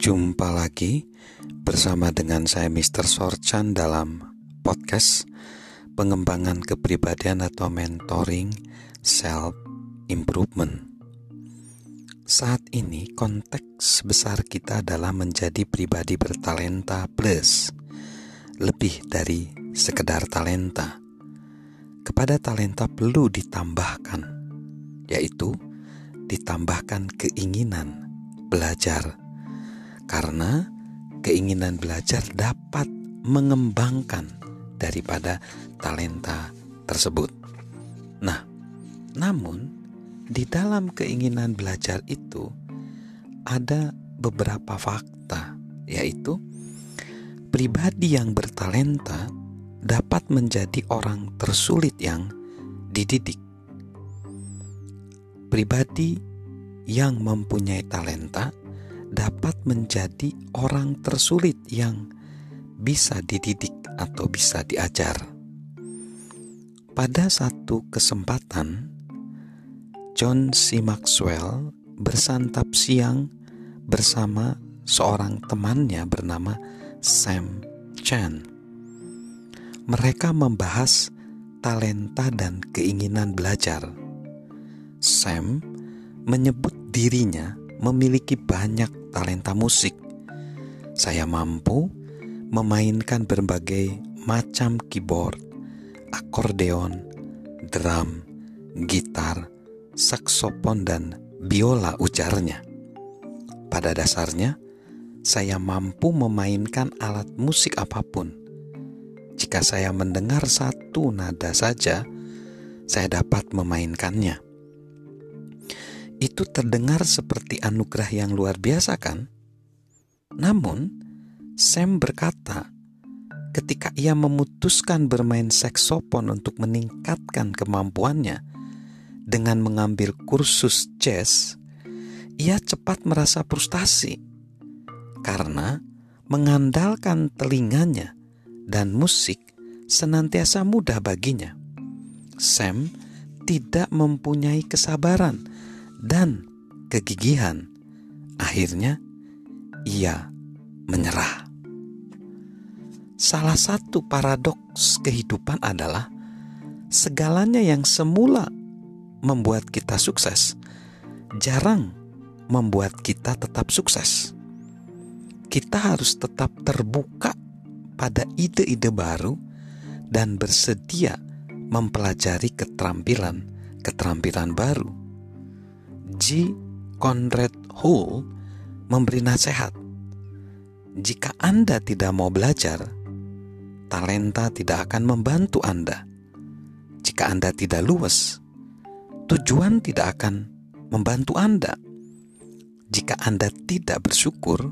Jumpa lagi bersama dengan saya Mr. Sorchan dalam podcast pengembangan kepribadian atau mentoring self improvement. Saat ini konteks besar kita adalah menjadi pribadi bertalenta plus lebih dari sekedar talenta. Kepada talenta perlu ditambahkan yaitu ditambahkan keinginan belajar, karena keinginan belajar dapat mengembangkan daripada talenta tersebut. Nah, namun di dalam keinginan belajar itu ada beberapa fakta, yaitu pribadi yang bertalenta dapat menjadi orang tersulit yang dididik. Pribadi yang mempunyai talenta dapat menjadi orang tersulit yang bisa dididik atau bisa diajar. Pada satu kesempatan, John C. Maxwell bersantap siang bersama seorang temannya bernama Sam Chan. Mereka membahas talenta dan keinginan belajar. Sam menyebut dirinya memiliki banyak talenta musik. Saya mampu memainkan berbagai macam keyboard, akordeon, drum, gitar, saksofon, dan biola ujarnya. Pada dasarnya, saya mampu memainkan alat musik apa pun. Jika saya mendengar satu nada saja, saya dapat memainkannya itu terdengar seperti anugerah yang luar biasa, kan? Namun, Sam berkata, ketika ia memutuskan bermain saksofon untuk meningkatkan kemampuannya dengan mengambil kursus jazz, ia cepat merasa frustasi karena mengandalkan telinganya dan musik senantiasa mudah baginya. Sam tidak mempunyai kesabaran dan kegigihan, akhirnya ia menyerah. Salah satu paradoks kehidupan adalah segalanya yang semula membuat kita sukses jarang membuat kita tetap sukses. Kita harus tetap terbuka pada ide-ide baru dan bersedia mempelajari keterampilan-keterampilan baru. G. Conrad Hull memberi nasihat. Jika Anda tidak mau belajar, talenta tidak akan membantu Anda. Jika Anda tidak luwes, tujuan tidak akan membantu Anda. Jika Anda tidak bersyukur,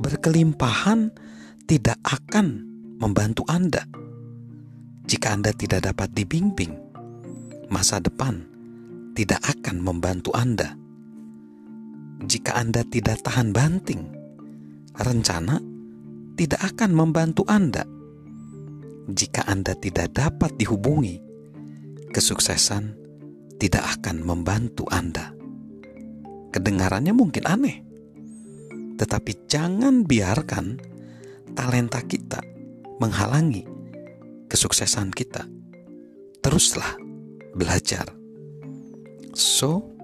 berkelimpahan tidak akan membantu Anda. Jika Anda tidak dapat dibimbing, masa depan tidak akan membantu Anda. Jika Anda tidak tahan banting, rencana tidak akan membantu Anda. Jika Anda tidak dapat dihubungi, kesuksesan tidak akan membantu Anda. Kedengarannya mungkin aneh, tetapi jangan biarkan talenta kita menghalangi kesuksesan kita. Teruslah belajar So,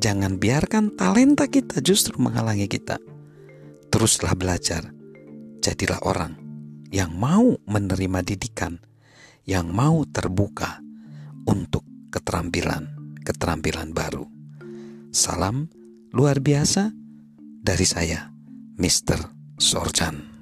jangan biarkan talenta kita justru menghalangi kita. Teruslah belajar. Jadilah orang yang mau menerima didikan, yang mau terbuka untuk keterampilan-keterampilan baru. Salam luar biasa dari saya, Mr. Sorjan.